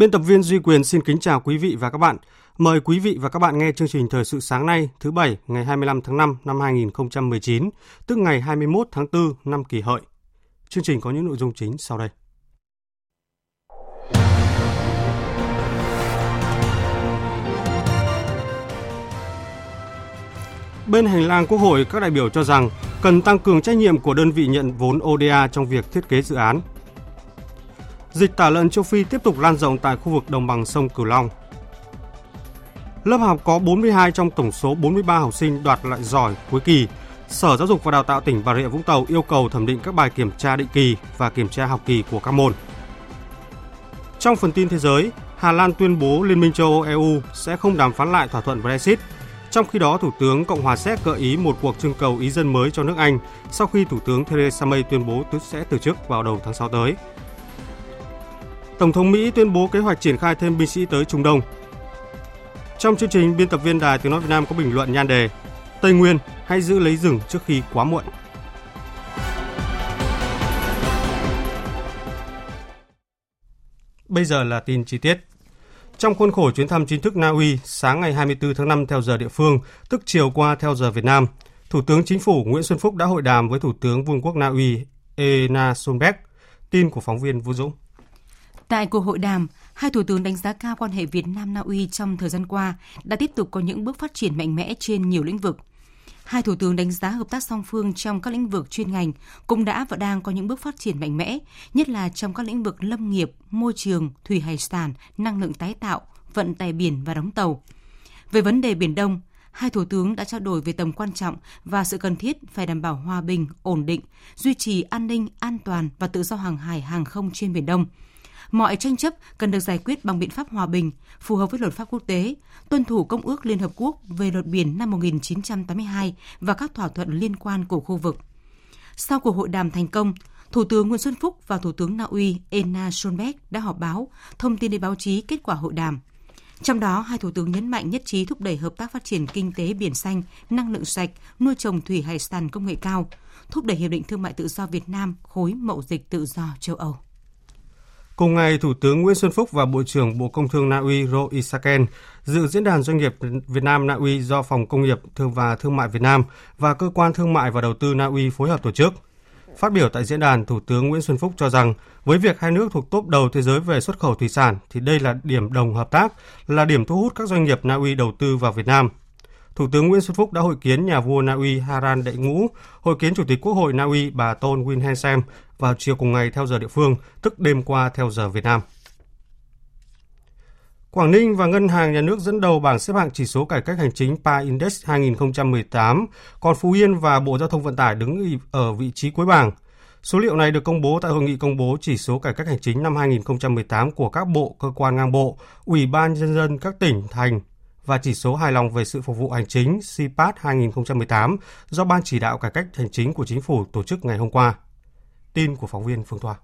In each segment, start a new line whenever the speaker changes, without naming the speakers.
Biên tập viên Duy Quyền xin kính chào quý vị và các bạn. Mời quý vị và các bạn nghe chương trình Thời sự sáng nay, thứ Bảy, ngày 25 tháng 5 năm 2019, tức ngày 21 tháng 4 năm kỷ hợi. Chương trình có những nội dung chính sau đây. Bên hành lang Quốc hội, các đại biểu cho rằng cần tăng cường trách nhiệm của đơn vị nhận vốn ODA trong việc thiết kế dự án, Dịch tả lợn châu Phi tiếp tục lan rộng tại khu vực đồng bằng sông Cửu Long. Lớp học có 42 trong tổng số 43 học sinh đoạt loại giỏi cuối kỳ. Sở Giáo dục và Đào tạo tỉnh Bà Rịa Vũng Tàu yêu cầu thẩm định các bài kiểm tra định kỳ và kiểm tra học kỳ của các môn. Trong phần tin thế giới, Hà Lan tuyên bố Liên minh châu Âu EU sẽ không đàm phán lại thỏa thuận Brexit. Trong khi đó, Thủ tướng Cộng hòa Séc gợi ý một cuộc trưng cầu ý dân mới cho nước Anh sau khi Thủ tướng Theresa May tuyên bố sẽ từ chức vào đầu tháng 6 tới. Tổng thống Mỹ tuyên bố kế hoạch triển khai thêm binh sĩ tới Trung Đông. Trong chương trình, biên tập viên Đài Tiếng Nói Việt Nam có bình luận nhan đề Tây Nguyên hay giữ lấy rừng trước khi quá muộn. Bây giờ là tin chi tiết. Trong khuôn khổ chuyến thăm chính thức Na Uy, sáng ngày 24 tháng 5 theo giờ địa phương, tức chiều qua theo giờ Việt Nam, Thủ tướng Chính phủ Nguyễn Xuân Phúc đã hội đàm với Thủ tướng Vương quốc Na Uy Ena Solberg. Tin của phóng viên Vũ Dũng.
Tại cuộc hội đàm, hai thủ tướng đánh giá cao quan hệ Việt Nam Na Uy trong thời gian qua đã tiếp tục có những bước phát triển mạnh mẽ trên nhiều lĩnh vực. Hai thủ tướng đánh giá hợp tác song phương trong các lĩnh vực chuyên ngành cũng đã và đang có những bước phát triển mạnh mẽ, nhất là trong các lĩnh vực lâm nghiệp, môi trường, thủy hải sản, năng lượng tái tạo, vận tải biển và đóng tàu. Về vấn đề Biển Đông, hai thủ tướng đã trao đổi về tầm quan trọng và sự cần thiết phải đảm bảo hòa bình, ổn định, duy trì an ninh, an toàn và tự do hàng hải hàng không trên Biển Đông – mọi tranh chấp cần được giải quyết bằng biện pháp hòa bình, phù hợp với luật pháp quốc tế, tuân thủ Công ước Liên Hợp Quốc về luật biển năm 1982 và các thỏa thuận liên quan của khu vực. Sau cuộc hội đàm thành công, Thủ tướng Nguyễn Xuân Phúc và Thủ tướng Na Uy Ena Solberg đã họp báo, thông tin đến báo chí kết quả hội đàm. Trong đó, hai thủ tướng nhấn mạnh nhất trí thúc đẩy hợp tác phát triển kinh tế biển xanh, năng lượng sạch, nuôi trồng thủy hải sản công nghệ cao, thúc đẩy Hiệp định Thương mại Tự do Việt Nam, khối mậu dịch tự do châu Âu.
Cùng ngày, Thủ tướng Nguyễn Xuân Phúc và Bộ trưởng Bộ Công Thương Na Uy Ro Isaken dự diễn đàn doanh nghiệp Việt Nam Na Uy do Phòng Công nghiệp Thương và Thương mại Việt Nam và Cơ quan Thương mại và Đầu tư Na Uy phối hợp tổ chức. Phát biểu tại diễn đàn, Thủ tướng Nguyễn Xuân Phúc cho rằng với việc hai nước thuộc top đầu thế giới về xuất khẩu thủy sản thì đây là điểm đồng hợp tác, là điểm thu hút các doanh nghiệp Na Uy đầu tư vào Việt Nam – Thủ tướng Nguyễn Xuân Phúc đã hội kiến nhà vua Na Uy Haran Đệ Ngũ, hội kiến Chủ tịch Quốc hội Na Uy bà Tôn Win Hensem vào chiều cùng ngày theo giờ địa phương, tức đêm qua theo giờ Việt Nam. Quảng Ninh và Ngân hàng Nhà nước dẫn đầu bảng xếp hạng chỉ số cải cách hành chính PA Index 2018, còn Phú Yên và Bộ Giao thông Vận tải đứng ở vị trí cuối bảng. Số liệu này được công bố tại hội nghị công bố chỉ số cải cách hành chính năm 2018 của các bộ, cơ quan ngang bộ, Ủy ban nhân dân các tỉnh, thành và chỉ số hài lòng về sự phục vụ hành chính CPAT 2018 do Ban chỉ đạo cải cách hành chính của chính phủ tổ chức ngày hôm qua. Tin của phóng viên Phương Thoa.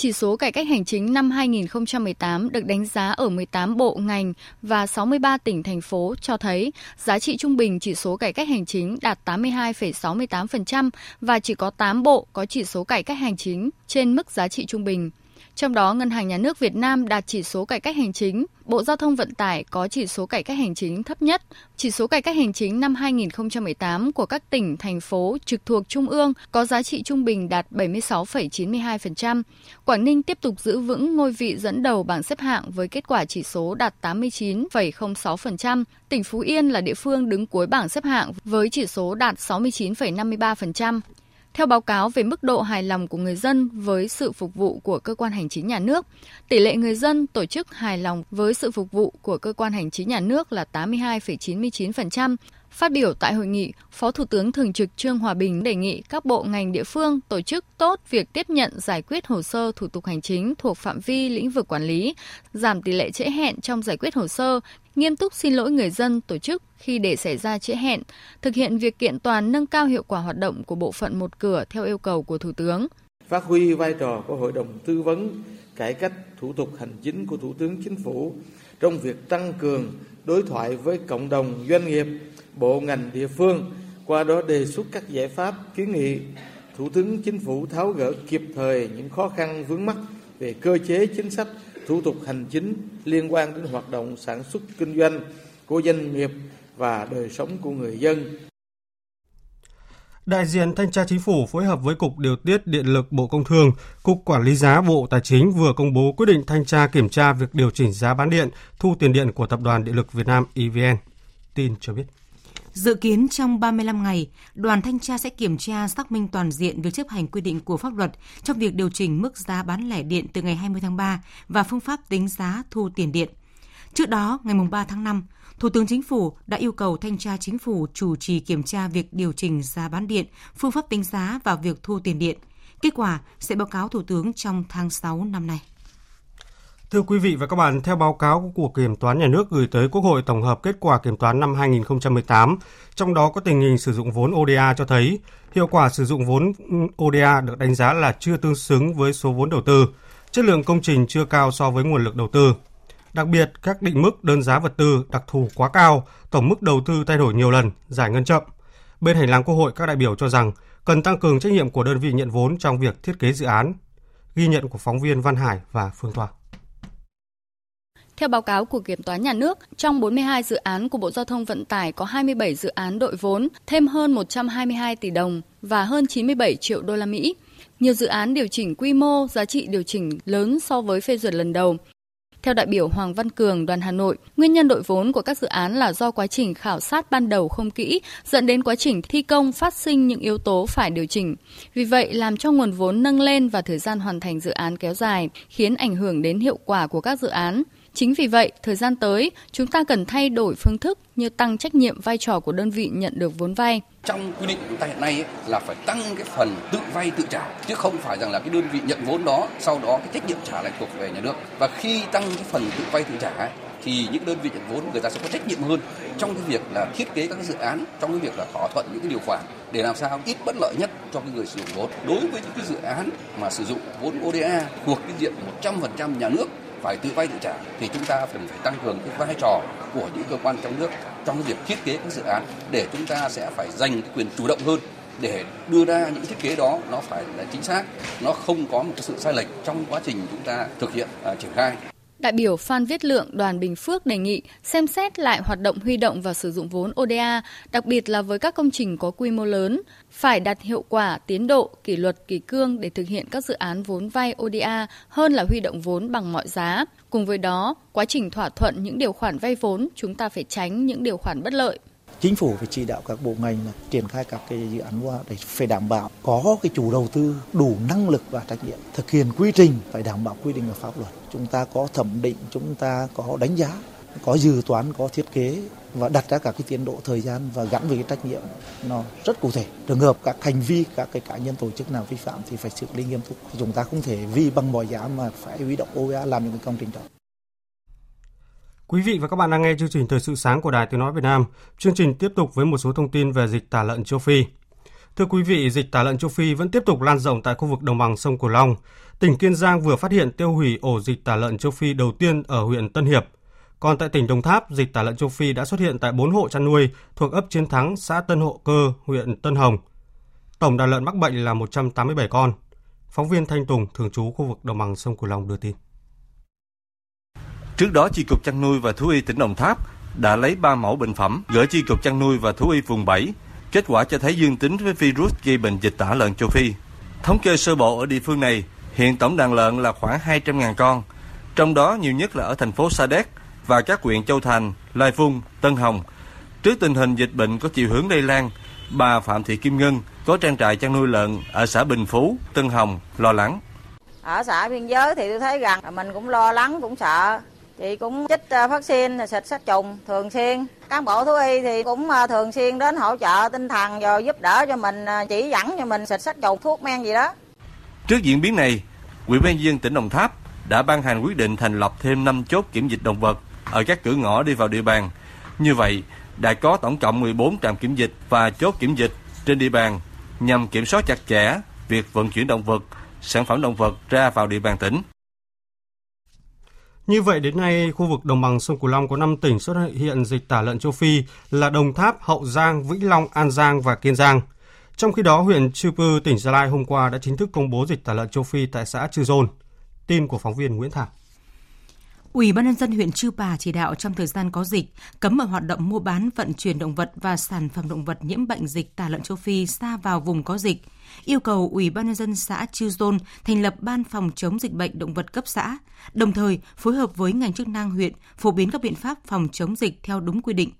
Chỉ số cải cách hành chính năm 2018 được đánh giá ở 18 bộ ngành và 63 tỉnh thành phố cho thấy giá trị trung bình chỉ số cải cách hành chính đạt 82,68% và chỉ có 8 bộ có chỉ số cải cách hành chính trên mức giá trị trung bình. Trong đó, Ngân hàng Nhà nước Việt Nam đạt chỉ số cải cách hành chính, Bộ Giao thông Vận tải có chỉ số cải cách hành chính thấp nhất. Chỉ số cải cách hành chính năm 2018 của các tỉnh, thành phố trực thuộc Trung ương có giá trị trung bình đạt 76,92%. Quảng Ninh tiếp tục giữ vững ngôi vị dẫn đầu bảng xếp hạng với kết quả chỉ số đạt 89,06%. Tỉnh Phú Yên là địa phương đứng cuối bảng xếp hạng với chỉ số đạt 69,53%. Theo báo cáo về mức độ hài lòng của người dân với sự phục vụ của cơ quan hành chính nhà nước, tỷ lệ người dân tổ chức hài lòng với sự phục vụ của cơ quan hành chính nhà nước là 82,99%. Phát biểu tại hội nghị, Phó Thủ tướng Thường trực Trương Hòa Bình đề nghị các bộ ngành địa phương tổ chức tốt việc tiếp nhận giải quyết hồ sơ thủ tục hành chính thuộc phạm vi lĩnh vực quản lý, giảm tỷ lệ trễ hẹn trong giải quyết hồ sơ, nghiêm túc xin lỗi người dân tổ chức khi để xảy ra trễ hẹn, thực hiện việc kiện toàn nâng cao hiệu quả hoạt động của bộ phận một cửa theo yêu cầu của Thủ tướng.
Phát huy vai trò của Hội đồng tư vấn cải cách thủ tục hành chính của Thủ tướng Chính phủ trong việc tăng cường đối thoại với cộng đồng doanh nghiệp, bộ ngành địa phương, qua đó đề xuất các giải pháp kiến nghị Thủ tướng Chính phủ tháo gỡ kịp thời những khó khăn vướng mắt về cơ chế chính sách thủ tục hành chính liên quan đến hoạt động sản xuất kinh doanh của doanh nghiệp và đời sống của người dân.
Đại diện Thanh tra Chính phủ phối hợp với Cục Điều tiết Điện lực Bộ Công Thương, Cục Quản lý giá Bộ Tài chính vừa công bố quyết định thanh tra kiểm tra việc điều chỉnh giá bán điện, thu tiền điện của Tập đoàn Điện lực Việt Nam EVN. Tin cho biết.
Dự kiến trong 35 ngày, đoàn thanh tra sẽ kiểm tra xác minh toàn diện việc chấp hành quy định của pháp luật trong việc điều chỉnh mức giá bán lẻ điện từ ngày 20 tháng 3 và phương pháp tính giá thu tiền điện. Trước đó, ngày 3 tháng 5, Thủ tướng Chính phủ đã yêu cầu thanh tra chính phủ chủ trì kiểm tra việc điều chỉnh giá bán điện, phương pháp tính giá và việc thu tiền điện. Kết quả sẽ báo cáo Thủ tướng trong tháng 6 năm nay.
Thưa quý vị và các bạn, theo báo cáo của Kiểm toán Nhà nước gửi tới Quốc hội tổng hợp kết quả kiểm toán năm 2018, trong đó có tình hình sử dụng vốn ODA cho thấy hiệu quả sử dụng vốn ODA được đánh giá là chưa tương xứng với số vốn đầu tư, chất lượng công trình chưa cao so với nguồn lực đầu tư. Đặc biệt, các định mức đơn giá vật tư đặc thù quá cao, tổng mức đầu tư thay đổi nhiều lần, giải ngân chậm. Bên hành lang Quốc hội, các đại biểu cho rằng cần tăng cường trách nhiệm của đơn vị nhận vốn trong việc thiết kế dự án. Ghi nhận của phóng viên Văn Hải và Phương Thoa.
Theo báo cáo của Kiểm toán Nhà nước, trong 42 dự án của Bộ Giao thông Vận tải có 27 dự án đội vốn, thêm hơn 122 tỷ đồng và hơn 97 triệu đô la Mỹ. Nhiều dự án điều chỉnh quy mô, giá trị điều chỉnh lớn so với phê duyệt lần đầu. Theo đại biểu Hoàng Văn Cường, đoàn Hà Nội, nguyên nhân đội vốn của các dự án là do quá trình khảo sát ban đầu không kỹ, dẫn đến quá trình thi công phát sinh những yếu tố phải điều chỉnh. Vì vậy, làm cho nguồn vốn nâng lên và thời gian hoàn thành dự án kéo dài, khiến ảnh hưởng đến hiệu quả của các dự án. Chính vì vậy, thời gian tới, chúng ta cần thay đổi phương thức như tăng trách nhiệm vai trò của đơn vị nhận được vốn vay.
Trong quy định của chúng ta hiện nay ấy, là phải tăng cái phần tự vay tự trả chứ không phải rằng là cái đơn vị nhận vốn đó sau đó cái trách nhiệm trả lại thuộc về nhà nước. Và khi tăng cái phần tự vay tự trả ấy, thì những đơn vị nhận vốn người ta sẽ có trách nhiệm hơn trong cái việc là thiết kế các cái dự án, trong cái việc là thỏa thuận những cái điều khoản để làm sao ít bất lợi nhất cho cái người sử dụng vốn. Đối với những cái dự án mà sử dụng vốn ODA thuộc cái diện 100% nhà nước phải tự vay tự trả thì chúng ta cần phải tăng cường cái vai trò của những cơ quan trong nước trong việc thiết kế các dự án để chúng ta sẽ phải dành cái quyền chủ động hơn để đưa ra những thiết kế đó nó phải là chính xác, nó không có một cái sự sai lệch trong quá trình chúng ta thực hiện uh, triển khai.
Đại biểu Phan Viết Lượng, đoàn Bình Phước đề nghị xem xét lại hoạt động huy động và sử dụng vốn ODA, đặc biệt là với các công trình có quy mô lớn, phải đặt hiệu quả, tiến độ, kỷ luật, kỷ cương để thực hiện các dự án vốn vay ODA hơn là huy động vốn bằng mọi giá. Cùng với đó, quá trình thỏa thuận những điều khoản vay vốn, chúng ta phải tránh những điều khoản bất lợi
chính phủ phải chỉ đạo các bộ ngành là triển khai các cái dự án qua để phải đảm bảo có cái chủ đầu tư đủ năng lực và trách nhiệm, thực hiện quy trình, phải đảm bảo quy định của pháp luật. Chúng ta có thẩm định, chúng ta có đánh giá, có dự toán, có thiết kế và đặt ra các cái tiến độ thời gian và gắn với cái trách nhiệm nó rất cụ thể. Trường hợp các hành vi, các cái cá nhân tổ chức nào vi phạm thì phải xử lý nghiêm túc. Chúng ta không thể vì bằng mọi giá mà phải huy động OVA làm những cái công trình đó.
Quý vị và các bạn đang nghe chương trình Thời sự sáng của Đài Tiếng Nói Việt Nam. Chương trình tiếp tục với một số thông tin về dịch tả lợn châu Phi. Thưa quý vị, dịch tả lợn châu Phi vẫn tiếp tục lan rộng tại khu vực đồng bằng sông Cửu Long. Tỉnh Kiên Giang vừa phát hiện tiêu hủy ổ dịch tả lợn châu Phi đầu tiên ở huyện Tân Hiệp. Còn tại tỉnh Đồng Tháp, dịch tả lợn châu Phi đã xuất hiện tại 4 hộ chăn nuôi thuộc ấp Chiến Thắng, xã Tân Hộ Cơ, huyện Tân Hồng. Tổng đàn lợn mắc bệnh là 187 con. Phóng viên Thanh Tùng, thường trú khu vực đồng bằng sông Cửu Long đưa tin.
Trước đó, Chi cục chăn nuôi và thú y tỉnh Đồng Tháp đã lấy 3 mẫu bệnh phẩm gửi Chi cục chăn nuôi và thú y vùng 7. Kết quả cho thấy dương tính với virus gây bệnh dịch tả lợn châu Phi. Thống kê sơ bộ ở địa phương này, hiện tổng đàn lợn là khoảng 200.000 con, trong đó nhiều nhất là ở thành phố Sa Đéc và các huyện Châu Thành, Lai Vung, Tân Hồng. Trước tình hình dịch bệnh có chiều hướng lây lan, bà Phạm Thị Kim Ngân có trang trại chăn nuôi lợn ở xã Bình Phú, Tân Hồng lo lắng.
Ở xã biên giới thì tôi thấy rằng mình cũng lo lắng, cũng sợ. Chị cũng chích à, ờ, vaccine, xịt sát trùng thường xuyên. Cán bộ thú y thì cũng à, thường xuyên đến hỗ trợ tinh thần rồi giúp đỡ cho mình, à, chỉ dẫn cho mình xịt sát trùng, thuốc men gì đó.
Trước diễn biến này, Ủy ban dân tỉnh Đồng Tháp đã ban hành quyết định thành lập thêm 5 chốt kiểm dịch động vật ở các cửa ngõ đi vào địa bàn. Như vậy, đã có tổng cộng 14 trạm kiểm dịch và chốt kiểm dịch trên địa bàn nhằm kiểm soát chặt chẽ việc vận chuyển động vật, sản phẩm động vật ra vào địa bàn tỉnh.
Như vậy đến nay, khu vực đồng bằng sông Cửu Long có 5 tỉnh xuất hiện dịch tả lợn châu Phi là Đồng Tháp, Hậu Giang, Vĩnh Long, An Giang và Kiên Giang. Trong khi đó, huyện Chư Pư, tỉnh Gia Lai hôm qua đã chính thức công bố dịch tả lợn châu Phi tại xã Chư Dôn. Tin của phóng viên Nguyễn Thảo.
Ủy ban nhân dân huyện Chư Pà chỉ đạo trong thời gian có dịch cấm mọi hoạt động mua bán, vận chuyển động vật và sản phẩm động vật nhiễm bệnh dịch tả lợn châu Phi xa vào vùng có dịch. Yêu cầu Ủy ban nhân dân xã Chư Dôn thành lập ban phòng chống dịch bệnh động vật cấp xã, đồng thời phối hợp với ngành chức năng huyện phổ biến các biện pháp phòng chống dịch theo đúng quy định.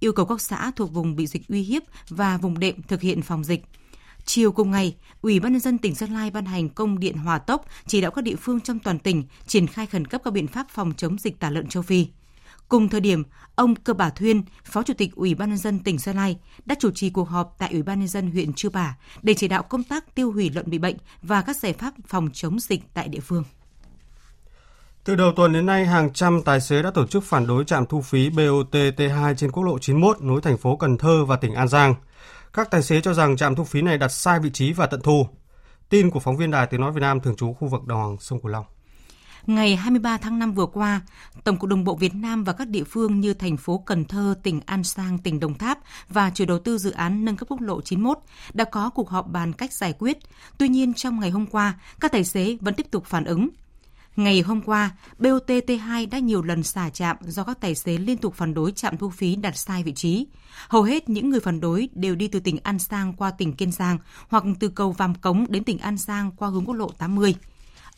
Yêu cầu các xã thuộc vùng bị dịch uy hiếp và vùng đệm thực hiện phòng dịch Chiều cùng ngày, Ủy ban nhân dân tỉnh Sơn Lai ban hành công điện hòa tốc chỉ đạo các địa phương trong toàn tỉnh triển khai khẩn cấp các biện pháp phòng chống dịch tả lợn châu Phi. Cùng thời điểm, ông Cơ Bà Thuyên, Phó Chủ tịch Ủy ban nhân dân tỉnh Gia Lai đã chủ trì cuộc họp tại Ủy ban nhân dân huyện Chư Pả để chỉ đạo công tác tiêu hủy lợn bị bệnh và các giải pháp phòng chống dịch tại địa phương.
Từ đầu tuần đến nay, hàng trăm tài xế đã tổ chức phản đối trạm thu phí BOT T2 trên quốc lộ 91 nối thành phố Cần Thơ và tỉnh An Giang. Các tài xế cho rằng trạm thu phí này đặt sai vị trí và tận thu. Tin của phóng viên Đài Tiếng Nói Việt Nam thường trú khu vực đồng bằng sông Cửu Long.
Ngày 23 tháng 5 vừa qua, Tổng cục Đường bộ Việt Nam và các địa phương như thành phố Cần Thơ, tỉnh An Giang, tỉnh Đồng Tháp và chủ đầu tư dự án nâng cấp quốc lộ 91 đã có cuộc họp bàn cách giải quyết. Tuy nhiên, trong ngày hôm qua, các tài xế vẫn tiếp tục phản ứng. Ngày hôm qua, BOT T2 đã nhiều lần xả trạm do các tài xế liên tục phản đối trạm thu phí đặt sai vị trí. Hầu hết những người phản đối đều đi từ tỉnh An Giang qua tỉnh Kiên Giang hoặc từ cầu Vàm Cống đến tỉnh An Giang qua hướng quốc lộ 80.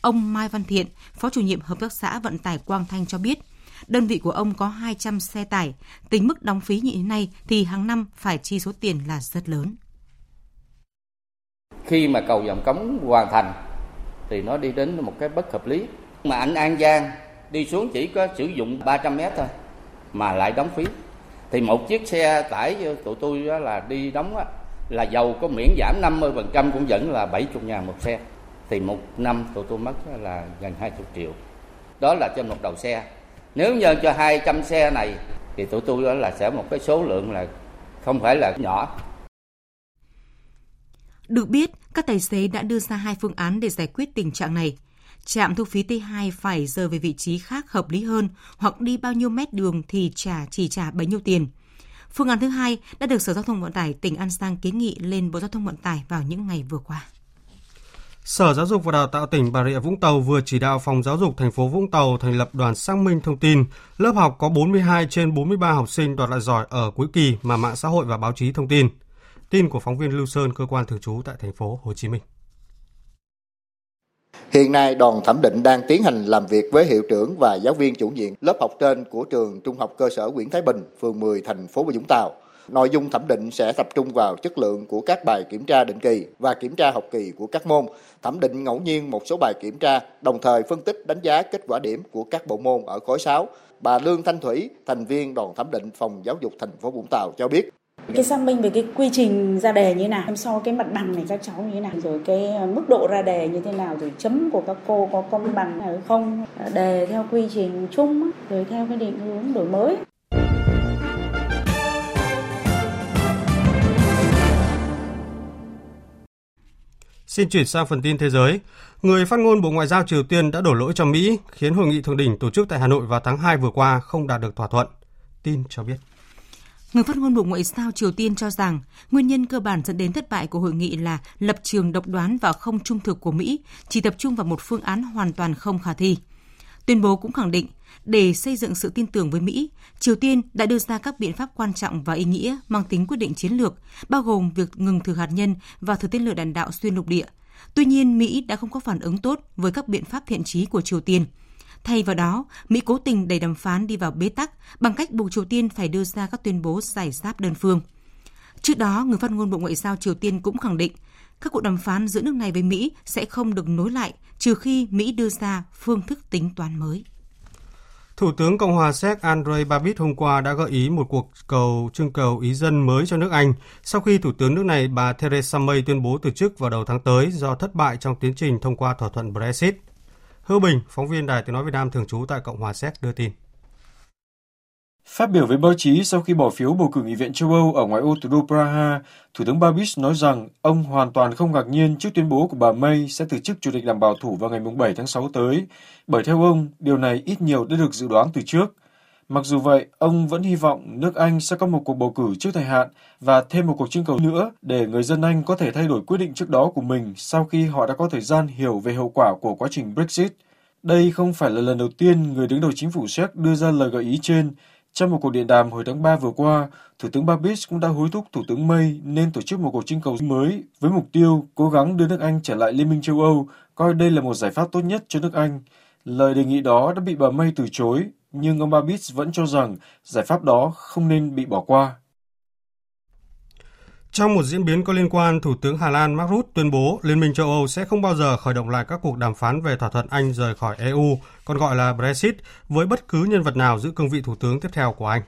Ông Mai Văn Thiện, Phó chủ nhiệm Hợp tác xã Vận tải Quang Thanh cho biết, đơn vị của ông có 200 xe tải, tính mức đóng phí như thế này thì hàng năm phải chi số tiền là rất lớn.
Khi mà cầu dòng Cống hoàn thành thì nó đi đến một cái bất hợp lý. Mà anh An Giang đi xuống chỉ có sử dụng 300 mét thôi mà lại đóng phí. Thì một chiếc xe tải tụi tôi là đi đóng là dầu có miễn giảm 50% cũng vẫn là 70 ngàn một xe thì một năm tụi tôi mất là gần 20 triệu đó là trên một đầu xe nếu nhân cho 200 xe này thì tụi tôi đó là sẽ một cái số lượng là không phải là nhỏ
được biết, các tài xế đã đưa ra hai phương án để giải quyết tình trạng này trạm thu phí T2 phải rời về vị trí khác hợp lý hơn hoặc đi bao nhiêu mét đường thì trả chỉ trả bấy nhiêu tiền. Phương án thứ hai đã được Sở Giao thông Vận tải tỉnh An Giang kiến nghị lên Bộ Giao thông Vận tải vào những ngày vừa qua.
Sở Giáo dục và Đào tạo tỉnh Bà Rịa Vũng Tàu vừa chỉ đạo Phòng Giáo dục thành phố Vũng Tàu thành lập đoàn xác minh thông tin lớp học có 42 trên 43 học sinh đoạt loại giỏi ở cuối kỳ mà mạng xã hội và báo chí thông tin. Tin của phóng viên Lưu Sơn, cơ quan thường trú tại thành phố Hồ Chí Minh.
Hiện nay, đoàn thẩm định đang tiến hành làm việc với hiệu trưởng và giáo viên chủ nhiệm lớp học trên của trường Trung học cơ sở Nguyễn Thái Bình, phường 10, thành phố Vũng Tàu. Nội dung thẩm định sẽ tập trung vào chất lượng của các bài kiểm tra định kỳ và kiểm tra học kỳ của các môn, thẩm định ngẫu nhiên một số bài kiểm tra, đồng thời phân tích đánh giá kết quả điểm của các bộ môn ở khối 6. Bà Lương Thanh Thủy, thành viên đoàn thẩm định phòng giáo dục thành phố Vũng Tàu cho biết,
cái xác minh về cái quy trình ra đề như thế nào so cái mặt bằng này các cháu như thế nào rồi cái mức độ ra đề như thế nào rồi chấm của các cô có công bằng hay không đề theo quy trình chung rồi theo cái định hướng đổi mới
Xin chuyển sang phần tin thế giới. Người phát ngôn Bộ Ngoại giao Triều Tiên đã đổ lỗi cho Mỹ, khiến hội nghị thượng đỉnh tổ chức tại Hà Nội vào tháng 2 vừa qua không đạt được thỏa thuận. Tin cho biết.
Người phát ngôn Bộ Ngoại giao Triều Tiên cho rằng nguyên nhân cơ bản dẫn đến thất bại của hội nghị là lập trường độc đoán và không trung thực của Mỹ, chỉ tập trung vào một phương án hoàn toàn không khả thi. Tuyên bố cũng khẳng định, để xây dựng sự tin tưởng với Mỹ, Triều Tiên đã đưa ra các biện pháp quan trọng và ý nghĩa mang tính quyết định chiến lược, bao gồm việc ngừng thử hạt nhân và thử tên lửa đạn đạo xuyên lục địa. Tuy nhiên, Mỹ đã không có phản ứng tốt với các biện pháp thiện trí của Triều Tiên – Thay vào đó, Mỹ cố tình đẩy đàm phán đi vào bế tắc bằng cách buộc Triều Tiên phải đưa ra các tuyên bố giải giáp đơn phương. Trước đó, người phát ngôn Bộ Ngoại giao Triều Tiên cũng khẳng định các cuộc đàm phán giữa nước này với Mỹ sẽ không được nối lại trừ khi Mỹ đưa ra phương thức tính toán mới.
Thủ tướng Cộng hòa Séc Andrei Babis hôm qua đã gợi ý một cuộc cầu trưng cầu ý dân mới cho nước Anh sau khi Thủ tướng nước này bà Theresa May tuyên bố từ chức vào đầu tháng tới do thất bại trong tiến trình thông qua thỏa thuận Brexit. Hữu Bình, phóng viên Đài Tiếng Nói Việt Nam thường trú tại Cộng hòa Séc đưa tin.
Phát biểu với báo chí sau khi bỏ phiếu bầu cử Nghị viện châu Âu ở ngoại ô thủ đô Praha, Thủ tướng Babis nói rằng ông hoàn toàn không ngạc nhiên trước tuyên bố của bà May sẽ từ chức Chủ tịch Đảng Bảo thủ vào ngày 7 tháng 6 tới, bởi theo ông, điều này ít nhiều đã được dự đoán từ trước. Mặc dù vậy, ông vẫn hy vọng nước Anh sẽ có một cuộc bầu cử trước thời hạn và thêm một cuộc trưng cầu nữa để người dân Anh có thể thay đổi quyết định trước đó của mình sau khi họ đã có thời gian hiểu về hậu quả của quá trình Brexit. Đây không phải là lần đầu tiên người đứng đầu chính phủ Séc đưa ra lời gợi ý trên, trong một cuộc điện đàm hồi tháng 3 vừa qua, Thủ tướng Babis cũng đã hối thúc Thủ tướng May nên tổ chức một cuộc trưng cầu mới với mục tiêu cố gắng đưa nước Anh trở lại Liên minh châu Âu, coi đây là một giải pháp tốt nhất cho nước Anh. Lời đề nghị đó đã bị bà May từ chối, nhưng ông Babis vẫn cho rằng giải pháp đó không nên bị bỏ qua.
Trong một diễn biến có liên quan, Thủ tướng Hà Lan Mark Rutte tuyên bố Liên minh châu Âu sẽ không bao giờ khởi động lại các cuộc đàm phán về thỏa thuận Anh rời khỏi EU, còn gọi là Brexit, với bất cứ nhân vật nào giữ cương vị Thủ tướng tiếp theo của Anh.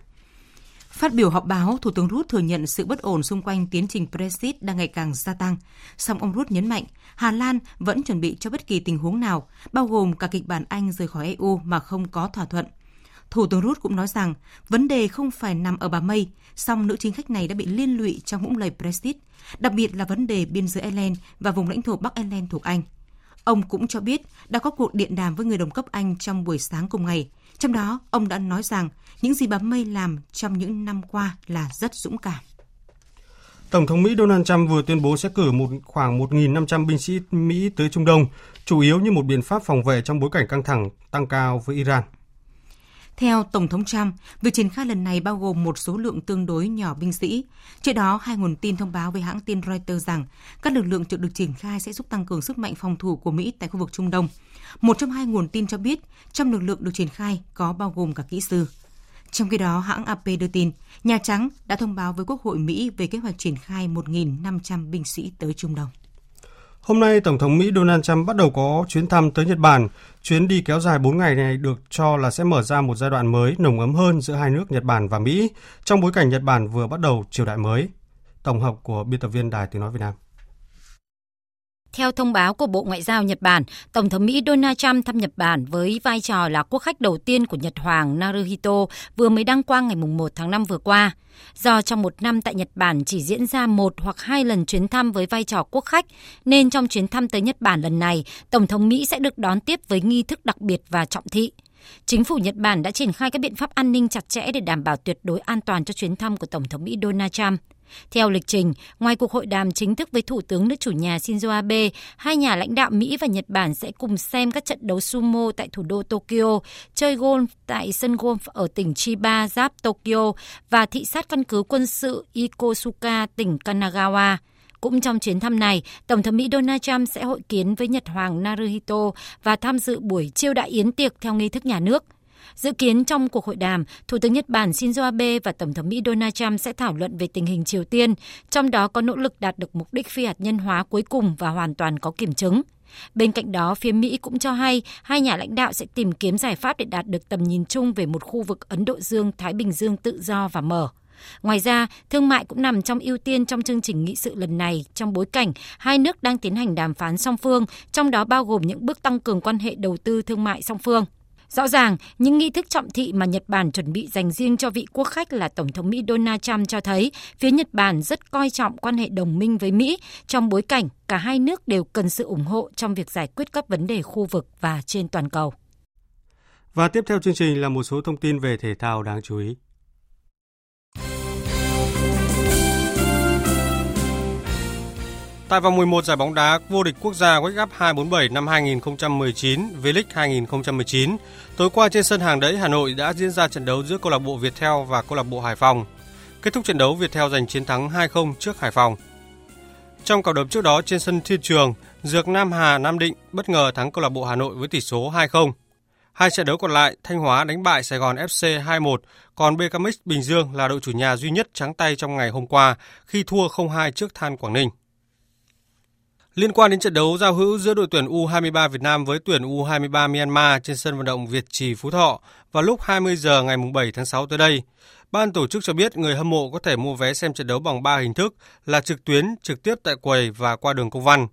Phát biểu họp báo, Thủ tướng Rutte thừa nhận sự bất ổn xung quanh tiến trình Brexit đang ngày càng gia tăng. Song ông Rutte nhấn mạnh, Hà Lan vẫn chuẩn bị cho bất kỳ tình huống nào, bao gồm cả kịch bản Anh rời khỏi EU mà không có thỏa thuận. Thủ tướng Rút cũng nói rằng vấn đề không phải nằm ở bà May, song nữ chính khách này đã bị liên lụy trong vũng lầy Brexit, đặc biệt là vấn đề biên giới Ireland và vùng lãnh thổ Bắc Ireland thuộc Anh. Ông cũng cho biết đã có cuộc điện đàm với người đồng cấp Anh trong buổi sáng cùng ngày. Trong đó, ông đã nói rằng những gì bà May làm trong những năm qua là rất dũng cảm.
Tổng thống Mỹ Donald Trump vừa tuyên bố sẽ cử một khoảng 1.500 binh sĩ Mỹ tới Trung Đông, chủ yếu như một biện pháp phòng vệ trong bối cảnh căng thẳng tăng cao với Iran.
Theo Tổng thống Trump, việc triển khai lần này bao gồm một số lượng tương đối nhỏ binh sĩ. Trước đó, hai nguồn tin thông báo với hãng tin Reuters rằng các lực lượng được triển khai sẽ giúp tăng cường sức mạnh phòng thủ của Mỹ tại khu vực Trung Đông. Một trong hai nguồn tin cho biết trong lực lượng được triển khai có bao gồm cả kỹ sư. Trong khi đó, hãng AP đưa tin, Nhà Trắng đã thông báo với Quốc hội Mỹ về kế hoạch triển khai 1.500 binh sĩ tới Trung Đông.
Hôm nay, Tổng thống Mỹ Donald Trump bắt đầu có chuyến thăm tới Nhật Bản. Chuyến đi kéo dài 4 ngày này được cho là sẽ mở ra một giai đoạn mới nồng ấm hơn giữa hai nước Nhật Bản và Mỹ trong bối cảnh Nhật Bản vừa bắt đầu triều đại mới. Tổng hợp của biên tập viên Đài Tiếng Nói Việt Nam.
Theo thông báo của Bộ Ngoại giao Nhật Bản, Tổng thống Mỹ Donald Trump thăm Nhật Bản với vai trò là quốc khách đầu tiên của Nhật Hoàng Naruhito vừa mới đăng quang ngày 1 tháng 5 vừa qua. Do trong một năm tại Nhật Bản chỉ diễn ra một hoặc hai lần chuyến thăm với vai trò quốc khách, nên trong chuyến thăm tới Nhật Bản lần này, Tổng thống Mỹ sẽ được đón tiếp với nghi thức đặc biệt và trọng thị. Chính phủ Nhật Bản đã triển khai các biện pháp an ninh chặt chẽ để đảm bảo tuyệt đối an toàn cho chuyến thăm của Tổng thống Mỹ Donald Trump. Theo lịch trình, ngoài cuộc hội đàm chính thức với Thủ tướng nước chủ nhà Shinzo Abe, hai nhà lãnh đạo Mỹ và Nhật Bản sẽ cùng xem các trận đấu sumo tại thủ đô Tokyo, chơi golf tại sân golf ở tỉnh Chiba giáp Tokyo và thị sát căn cứ quân sự Ikosuka, tỉnh Kanagawa. Cũng trong chuyến thăm này, Tổng thống Mỹ Donald Trump sẽ hội kiến với Nhật Hoàng Naruhito và tham dự buổi chiêu đại yến tiệc theo nghi thức nhà nước. Dự kiến trong cuộc hội đàm, Thủ tướng Nhật Bản Shinzo Abe và Tổng thống Mỹ Donald Trump sẽ thảo luận về tình hình Triều Tiên, trong đó có nỗ lực đạt được mục đích phi hạt nhân hóa cuối cùng và hoàn toàn có kiểm chứng. Bên cạnh đó, phía Mỹ cũng cho hay hai nhà lãnh đạo sẽ tìm kiếm giải pháp để đạt được tầm nhìn chung về một khu vực Ấn Độ Dương-Thái Bình Dương tự do và mở. Ngoài ra, thương mại cũng nằm trong ưu tiên trong chương trình nghị sự lần này trong bối cảnh hai nước đang tiến hành đàm phán song phương, trong đó bao gồm những bước tăng cường quan hệ đầu tư thương mại song phương. Rõ ràng, những nghi thức trọng thị mà Nhật Bản chuẩn bị dành riêng cho vị quốc khách là Tổng thống Mỹ Donald Trump cho thấy phía Nhật Bản rất coi trọng quan hệ đồng minh với Mỹ trong bối cảnh cả hai nước đều cần sự ủng hộ trong việc giải quyết các vấn đề khu vực và trên toàn cầu.
Và tiếp theo chương trình là một số thông tin về thể thao đáng chú ý. Tại vòng 11 giải bóng đá vô địch quốc gia World Cup 247 năm 2019, V-League 2019, tối qua trên sân hàng đẫy Hà Nội đã diễn ra trận đấu giữa câu lạc bộ Viettel và câu lạc bộ Hải Phòng. Kết thúc trận đấu, Viettel giành chiến thắng 2-0 trước Hải Phòng. Trong cặp đấu trước đó trên sân Thiên Trường, Dược Nam Hà Nam Định bất ngờ thắng câu lạc bộ Hà Nội với tỷ số 2-0. Hai trận đấu còn lại, Thanh Hóa đánh bại Sài Gòn FC 2-1, còn BKMX Bình Dương là đội chủ nhà duy nhất trắng tay trong ngày hôm qua khi thua 0-2 trước Than Quảng Ninh. Liên quan đến trận đấu giao hữu giữa đội tuyển U23 Việt Nam với tuyển U23 Myanmar trên sân vận động Việt Trì Phú Thọ vào lúc 20 giờ ngày 7 tháng 6 tới đây, ban tổ chức cho biết người hâm mộ có thể mua vé xem trận đấu bằng 3 hình thức là trực tuyến, trực tiếp tại quầy và qua đường công văn.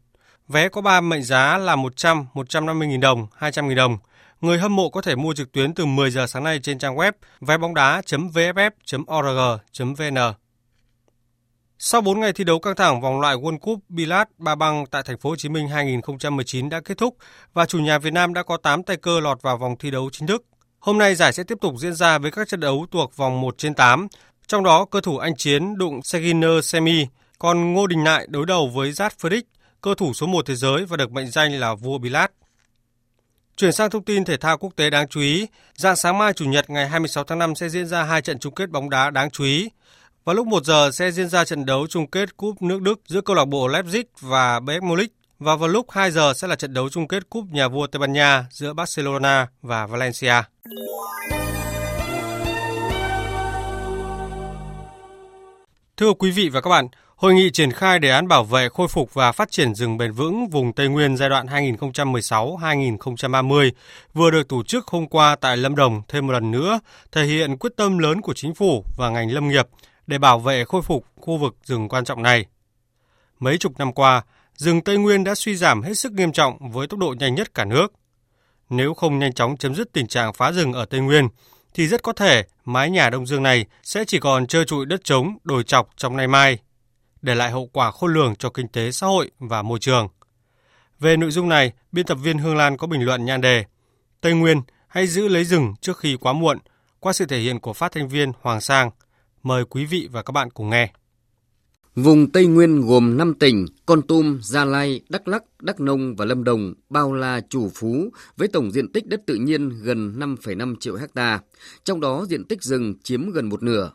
Vé có 3 mệnh giá là 100, 150.000 đồng, 200.000 đồng. Người hâm mộ có thể mua trực tuyến từ 10 giờ sáng nay trên trang web vé bóng đá.vff.org.vn. Sau 4 ngày thi đấu căng thẳng, vòng loại World Cup Billard Ba Băng tại thành phố Hồ Chí Minh 2019 đã kết thúc và chủ nhà Việt Nam đã có 8 tay cơ lọt vào vòng thi đấu chính thức. Hôm nay giải sẽ tiếp tục diễn ra với các trận đấu thuộc vòng 1 trên 8, trong đó cơ thủ Anh Chiến đụng Seginer Semi, còn Ngô Đình Nại đối đầu với Zat Friedrich, cơ thủ số 1 thế giới và được mệnh danh là vua Billard. Chuyển sang thông tin thể thao quốc tế đáng chú ý, dạng sáng mai Chủ nhật ngày 26 tháng 5 sẽ diễn ra hai trận chung kết bóng đá đáng chú ý. Vào lúc 1 giờ sẽ diễn ra trận đấu chung kết Cúp nước Đức giữa câu lạc bộ Leipzig và Bayern Munich và vào lúc 2 giờ sẽ là trận đấu chung kết Cúp Nhà vua Tây Ban Nha giữa Barcelona và Valencia. Thưa quý vị và các bạn, Hội nghị triển khai đề án bảo vệ, khôi phục và phát triển rừng bền vững vùng Tây Nguyên giai đoạn 2016-2030 vừa được tổ chức hôm qua tại Lâm Đồng thêm một lần nữa, thể hiện quyết tâm lớn của chính phủ và ngành lâm nghiệp để bảo vệ khôi phục khu vực rừng quan trọng này. Mấy chục năm qua, rừng Tây Nguyên đã suy giảm hết sức nghiêm trọng với tốc độ nhanh nhất cả nước. Nếu không nhanh chóng chấm dứt tình trạng phá rừng ở Tây Nguyên, thì rất có thể mái nhà Đông Dương này sẽ chỉ còn trơ trụi đất trống, đồi chọc trong nay mai, để lại hậu quả khôn lường cho kinh tế xã hội và môi trường. Về nội dung này, biên tập viên Hương Lan có bình luận nhan đề Tây Nguyên hãy giữ lấy rừng trước khi quá muộn qua sự thể hiện của phát thanh viên Hoàng Sang. Mời quý vị và các bạn cùng nghe.
Vùng Tây Nguyên gồm 5 tỉnh Con Tum, Gia Lai, Đắk Lắc, Đắk Nông và Lâm Đồng bao la chủ phú với tổng diện tích đất tự nhiên gần 5,5 triệu hecta, trong đó diện tích rừng chiếm gần một nửa.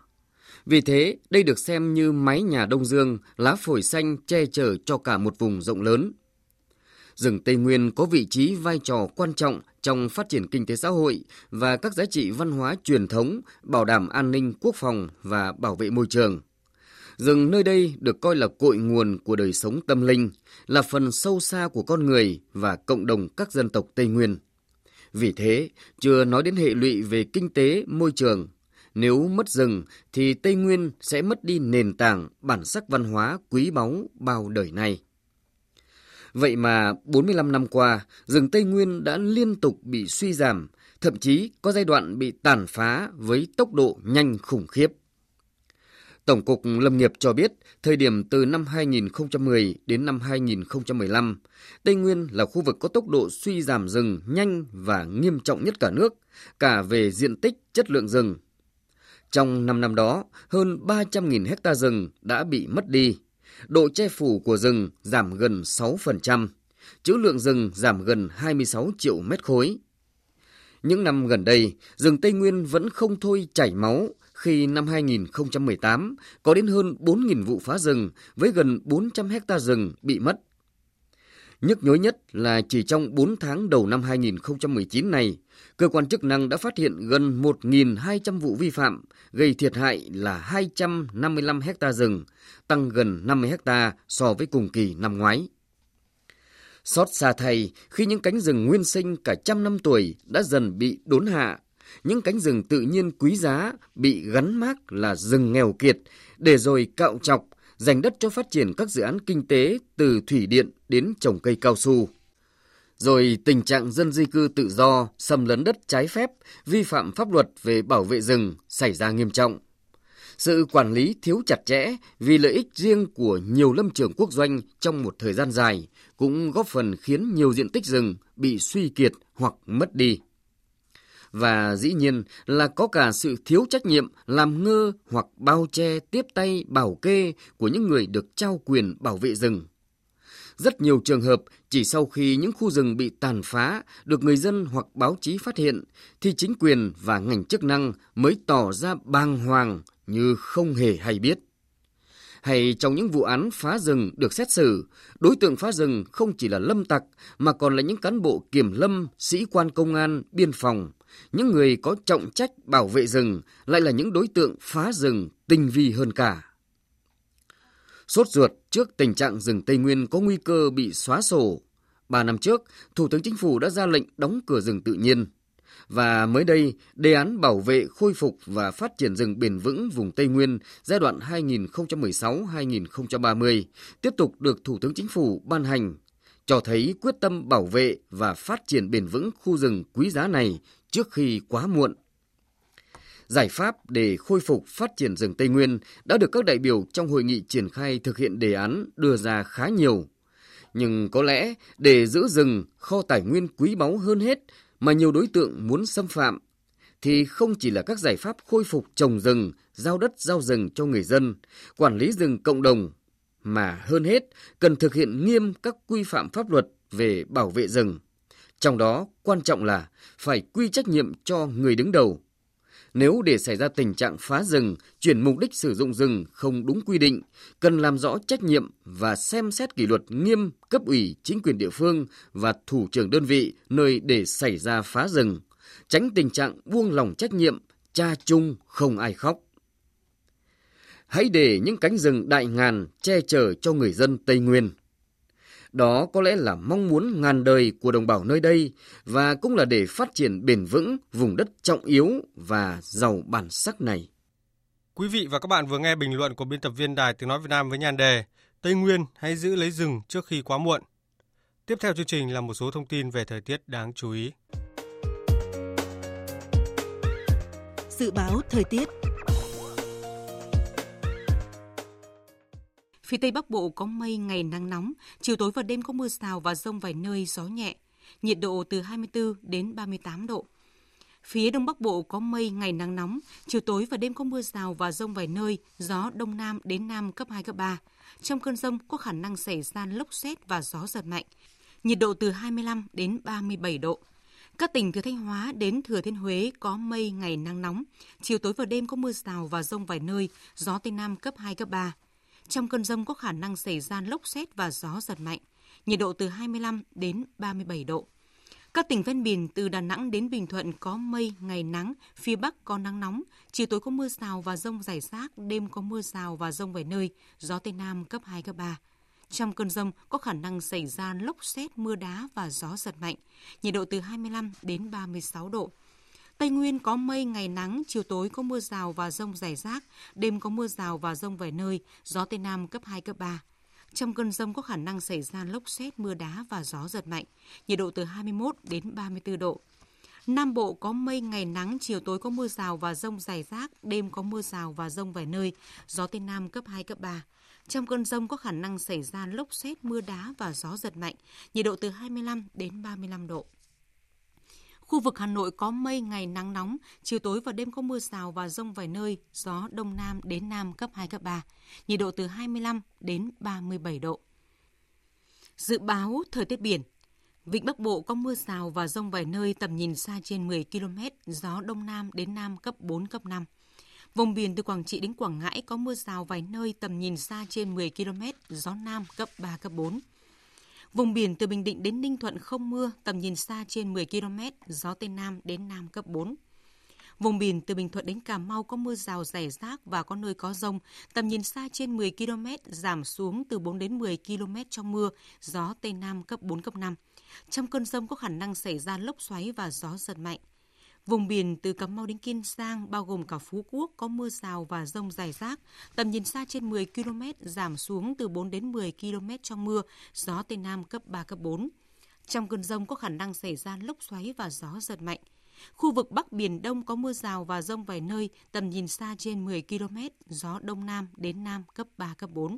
Vì thế, đây được xem như mái nhà Đông Dương, lá phổi xanh che chở cho cả một vùng rộng lớn. Rừng Tây Nguyên có vị trí vai trò quan trọng trong phát triển kinh tế xã hội và các giá trị văn hóa truyền thống, bảo đảm an ninh quốc phòng và bảo vệ môi trường. Rừng nơi đây được coi là cội nguồn của đời sống tâm linh, là phần sâu xa của con người và cộng đồng các dân tộc Tây Nguyên. Vì thế, chưa nói đến hệ lụy về kinh tế, môi trường, nếu mất rừng thì Tây Nguyên sẽ mất đi nền tảng bản sắc văn hóa quý báu bao đời nay. Vậy mà 45 năm qua, rừng Tây Nguyên đã liên tục bị suy giảm, thậm chí có giai đoạn bị tàn phá với tốc độ nhanh khủng khiếp. Tổng cục Lâm nghiệp cho biết, thời điểm từ năm 2010 đến năm 2015, Tây Nguyên là khu vực có tốc độ suy giảm rừng nhanh và nghiêm trọng nhất cả nước, cả về diện tích, chất lượng rừng. Trong 5 năm đó, hơn 300.000 hecta rừng đã bị mất đi. Độ che phủ của rừng giảm gần 6%, trữ lượng rừng giảm gần 26 triệu mét khối. Những năm gần đây, rừng Tây Nguyên vẫn không thôi chảy máu khi năm 2018 có đến hơn 4.000 vụ phá rừng với gần 400 hecta rừng bị mất. Nhức nhối nhất là chỉ trong 4 tháng đầu năm 2019 này, cơ quan chức năng đã phát hiện gần 1.200 vụ vi phạm, gây thiệt hại là 255 hecta rừng, tăng gần 50 hecta so với cùng kỳ năm ngoái. Xót xa thay khi những cánh rừng nguyên sinh cả trăm năm tuổi đã dần bị đốn hạ những cánh rừng tự nhiên quý giá bị gắn mác là rừng nghèo kiệt, để rồi cạo chọc, dành đất cho phát triển các dự án kinh tế từ thủy điện đến trồng cây cao su. Rồi tình trạng dân di cư tự do, xâm lấn đất trái phép, vi phạm pháp luật về bảo vệ rừng xảy ra nghiêm trọng. Sự quản lý thiếu chặt chẽ vì lợi ích riêng của nhiều lâm trường quốc doanh trong một thời gian dài cũng góp phần khiến nhiều diện tích rừng bị suy kiệt hoặc mất đi và dĩ nhiên là có cả sự thiếu trách nhiệm làm ngơ hoặc bao che tiếp tay, bảo kê của những người được trao quyền bảo vệ rừng. Rất nhiều trường hợp, chỉ sau khi những khu rừng bị tàn phá, được người dân hoặc báo chí phát hiện, thì chính quyền và ngành chức năng mới tỏ ra bàng hoàng như không hề hay biết hay trong những vụ án phá rừng được xét xử, đối tượng phá rừng không chỉ là lâm tặc mà còn là những cán bộ kiểm lâm, sĩ quan công an, biên phòng, những người có trọng trách bảo vệ rừng lại là những đối tượng phá rừng tinh vi hơn cả. Sốt ruột trước tình trạng rừng Tây Nguyên có nguy cơ bị xóa sổ, ba năm trước, Thủ tướng Chính phủ đã ra lệnh đóng cửa rừng tự nhiên. Và mới đây, đề án bảo vệ, khôi phục và phát triển rừng bền vững vùng Tây Nguyên giai đoạn 2016-2030 tiếp tục được Thủ tướng Chính phủ ban hành, cho thấy quyết tâm bảo vệ và phát triển bền vững khu rừng quý giá này trước khi quá muộn. Giải pháp để khôi phục phát triển rừng Tây Nguyên đã được các đại biểu trong hội nghị triển khai thực hiện đề án đưa ra khá nhiều. Nhưng có lẽ để giữ rừng kho tài nguyên quý báu hơn hết mà nhiều đối tượng muốn xâm phạm thì không chỉ là các giải pháp khôi phục trồng rừng, giao đất giao rừng cho người dân, quản lý rừng cộng đồng, mà hơn hết cần thực hiện nghiêm các quy phạm pháp luật về bảo vệ rừng. Trong đó, quan trọng là phải quy trách nhiệm cho người đứng đầu. Nếu để xảy ra tình trạng phá rừng, chuyển mục đích sử dụng rừng không đúng quy định, cần làm rõ trách nhiệm và xem xét kỷ luật nghiêm cấp ủy chính quyền địa phương và thủ trưởng đơn vị nơi để xảy ra phá rừng, tránh tình trạng buông lỏng trách nhiệm, cha chung không ai khóc. Hãy để những cánh rừng đại ngàn che chở cho người dân Tây Nguyên. Đó có lẽ là mong muốn ngàn đời của đồng bào nơi đây và cũng là để phát triển bền vững vùng đất trọng yếu và giàu bản sắc này.
Quý vị và các bạn vừa nghe bình luận của biên tập viên Đài Tiếng Nói Việt Nam với nhan đề Tây Nguyên hãy giữ lấy rừng trước khi quá muộn. Tiếp theo chương trình là một số thông tin về thời tiết đáng chú ý.
Dự báo thời tiết
Phía Tây Bắc Bộ có mây, ngày nắng nóng, chiều tối và đêm có mưa rào và rông vài nơi, gió nhẹ. Nhiệt độ từ 24 đến 38 độ. Phía Đông Bắc Bộ có mây, ngày nắng nóng, chiều tối và đêm có mưa rào và rông vài nơi, gió Đông Nam đến Nam cấp 2, cấp 3. Trong cơn rông có khả năng xảy ra lốc xét và gió giật mạnh. Nhiệt độ từ 25 đến 37 độ. Các tỉnh từ Thanh Hóa đến Thừa Thiên Huế có mây, ngày nắng nóng, chiều tối và đêm có mưa rào và rông vài nơi, gió Tây Nam cấp 2, cấp 3. Trong cơn rông có khả năng xảy ra lốc xét và gió giật mạnh, nhiệt độ từ 25 đến 37 độ. Các tỉnh ven biển từ Đà Nẵng đến Bình Thuận có mây, ngày nắng, phía Bắc có nắng nóng, chiều tối có mưa rào và rông rải rác, đêm có mưa rào và rông vài nơi, gió Tây Nam cấp 2, cấp 3. Trong cơn rông có khả năng xảy ra lốc xét, mưa đá và gió giật mạnh, nhiệt độ từ 25 đến 36 độ. Tây Nguyên có mây, ngày nắng, chiều tối có mưa rào và rông rải rác, đêm có mưa rào và rông vài nơi, gió Tây Nam cấp 2, cấp 3. Trong cơn rông có khả năng xảy ra lốc xét, mưa đá và gió giật mạnh, nhiệt độ từ 21 đến 34 độ. Nam Bộ có mây, ngày nắng, chiều tối có mưa rào và rông rải rác, đêm có mưa rào và rông vài nơi, gió Tây Nam cấp 2, cấp 3. Trong cơn rông có khả năng xảy ra lốc xét, mưa đá và gió giật mạnh, nhiệt độ từ 25 đến 35 độ. Khu vực Hà Nội có mây, ngày nắng nóng, chiều tối và đêm có mưa rào và rông vài nơi, gió đông nam đến nam cấp 2, cấp 3, nhiệt độ từ 25 đến 37 độ. Dự báo thời tiết biển Vịnh Bắc Bộ có mưa rào và rông vài nơi tầm nhìn xa trên 10 km, gió đông nam đến nam cấp 4, cấp 5. Vùng biển từ Quảng Trị đến Quảng Ngãi có mưa rào vài nơi tầm nhìn xa trên 10 km, gió nam cấp 3, cấp 4. Vùng biển từ Bình Định đến Ninh Thuận không mưa, tầm nhìn xa trên 10 km, gió Tây Nam đến Nam cấp 4. Vùng biển từ Bình Thuận đến Cà Mau có mưa rào rải rác và có nơi có rông, tầm nhìn xa trên 10 km, giảm xuống từ 4 đến 10 km trong mưa, gió Tây Nam cấp 4, cấp 5. Trong cơn rông có khả năng xảy ra lốc xoáy và gió giật mạnh. Vùng biển từ Cà Mau đến Kiên Giang bao gồm cả Phú Quốc có mưa rào và rông rải rác, tầm nhìn xa trên 10 km, giảm xuống từ 4 đến 10 km trong mưa, gió Tây Nam cấp 3, cấp 4. Trong cơn rông có khả năng xảy ra lốc xoáy và gió giật mạnh. Khu vực Bắc Biển Đông có mưa rào và rông vài nơi, tầm nhìn xa trên 10 km, gió Đông Nam đến Nam cấp 3, cấp 4.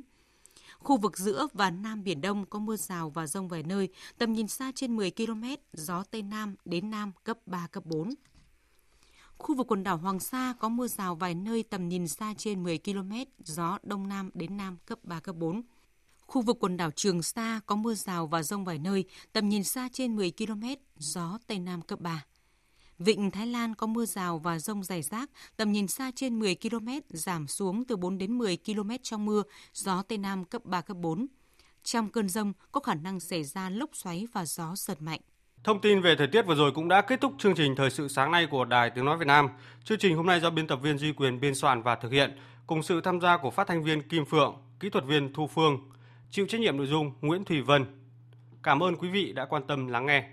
Khu vực giữa và Nam Biển Đông có mưa rào và rông vài nơi, tầm nhìn xa trên 10 km, gió Tây Nam đến Nam cấp 3, cấp 4. Khu vực quần đảo Hoàng Sa có mưa rào vài nơi tầm nhìn xa trên 10 km, gió Đông Nam đến Nam cấp 3, cấp 4. Khu vực quần đảo Trường Sa có mưa rào và rông vài nơi, tầm nhìn xa trên 10 km, gió Tây Nam cấp 3. Vịnh Thái Lan có mưa rào và rông rải rác, tầm nhìn xa trên 10 km, giảm xuống từ 4 đến 10 km trong mưa, gió Tây Nam cấp 3, cấp 4. Trong cơn rông có khả năng xảy ra lốc xoáy và gió giật mạnh.
Thông tin về thời tiết vừa rồi cũng đã kết thúc chương trình thời sự sáng nay của Đài Tiếng Nói Việt Nam. Chương trình hôm nay do biên tập viên Duy Quyền biên soạn và thực hiện, cùng sự tham gia của phát thanh viên Kim Phượng, kỹ thuật viên Thu Phương, chịu trách nhiệm nội dung Nguyễn Thủy Vân. Cảm ơn quý vị đã quan tâm lắng nghe.